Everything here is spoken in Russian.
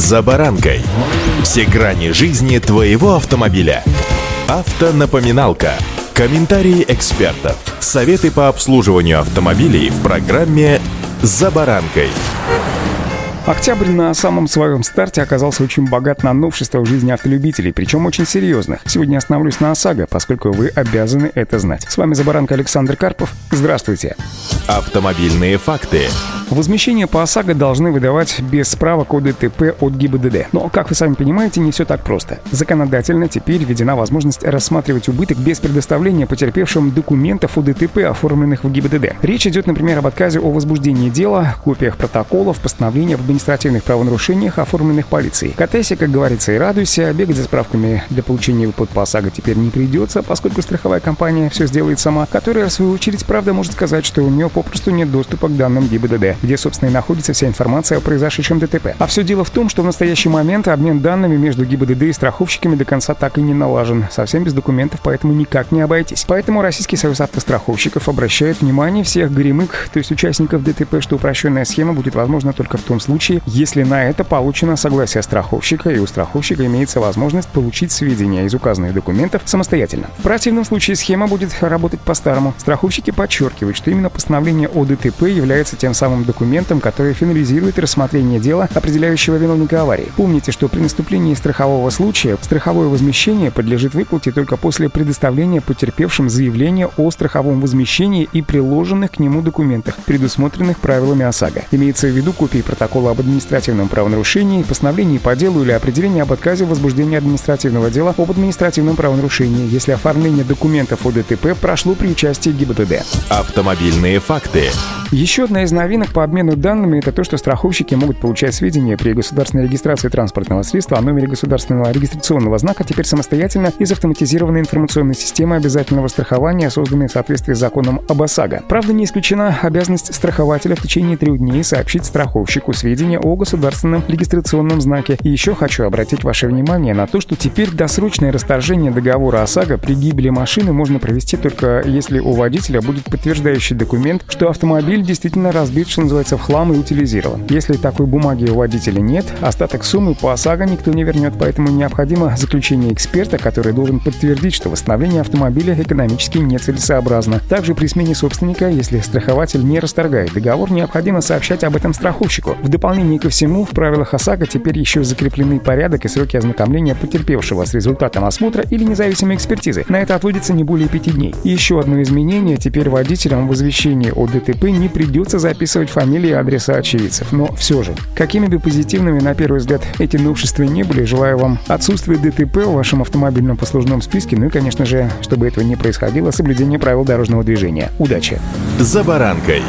«За баранкой». Все грани жизни твоего автомобиля. Автонапоминалка. Комментарии экспертов. Советы по обслуживанию автомобилей в программе «За баранкой». Октябрь на самом своем старте оказался очень богат на новшества в жизни автолюбителей, причем очень серьезных. Сегодня остановлюсь на ОСАГО, поскольку вы обязаны это знать. С вами Забаранка Александр Карпов. Здравствуйте. Автомобильные факты. Возмещение по ОСАГО должны выдавать без справок о ДТП от ГИБДД. Но, как вы сами понимаете, не все так просто. Законодательно теперь введена возможность рассматривать убыток без предоставления потерпевшим документов о ДТП, оформленных в ГИБДД. Речь идет, например, об отказе о возбуждении дела, копиях протоколов, постановлениях об административных правонарушениях, оформленных полицией. Катайся, как говорится, и радуйся, бегать за справками для получения выплат по ОСАГО теперь не придется, поскольку страховая компания все сделает сама, которая, в свою очередь, правда может сказать, что у нее попросту нет доступа к данным ГИБДД где, собственно, и находится вся информация о произошедшем ДТП. А все дело в том, что в настоящий момент обмен данными между ГИБДД и страховщиками до конца так и не налажен. Совсем без документов, поэтому никак не обойтись. Поэтому Российский союз автостраховщиков обращает внимание всех горемык, то есть участников ДТП, что упрощенная схема будет возможна только в том случае, если на это получено согласие страховщика и у страховщика имеется возможность получить сведения из указанных документов самостоятельно. В противном случае схема будет работать по-старому. Страховщики подчеркивают, что именно постановление о ДТП является тем самым документом, который финализирует рассмотрение дела, определяющего виновника аварии. Помните, что при наступлении страхового случая страховое возмещение подлежит выплате только после предоставления потерпевшим заявления о страховом возмещении и приложенных к нему документах, предусмотренных правилами ОСАГО. Имеется в виду копии протокола об административном правонарушении, постановлении по делу или определение об отказе в возбуждении административного дела об административном правонарушении, если оформление документов о ДТП прошло при участии ГИБДД. Автомобильные факты. Еще одна из новинок обмену данными – это то, что страховщики могут получать сведения при государственной регистрации транспортного средства о номере государственного регистрационного знака теперь самостоятельно из автоматизированной информационной системы обязательного страхования, созданной в соответствии с законом об ОСАГО. Правда, не исключена обязанность страхователя в течение трех дней сообщить страховщику сведения о государственном регистрационном знаке. И еще хочу обратить ваше внимание на то, что теперь досрочное расторжение договора ОСАГО при гибели машины можно провести только если у водителя будет подтверждающий документ, что автомобиль действительно разбит, что называется, в хлам и утилизирован. Если такой бумаги у водителя нет, остаток суммы по ОСАГО никто не вернет, поэтому необходимо заключение эксперта, который должен подтвердить, что восстановление автомобиля экономически нецелесообразно. Также при смене собственника, если страхователь не расторгает договор, необходимо сообщать об этом страховщику. В дополнение ко всему, в правилах ОСАГО теперь еще закреплены порядок и сроки ознакомления потерпевшего с результатом осмотра или независимой экспертизы. На это отводится не более пяти дней. Еще одно изменение. Теперь водителям в извещении о ДТП не придется записывать фамилии и адреса очевидцев. Но все же, какими бы позитивными на первый взгляд эти новшества не были, желаю вам отсутствия ДТП в вашем автомобильном послужном списке, ну и, конечно же, чтобы этого не происходило, соблюдение правил дорожного движения. Удачи! За баранкой!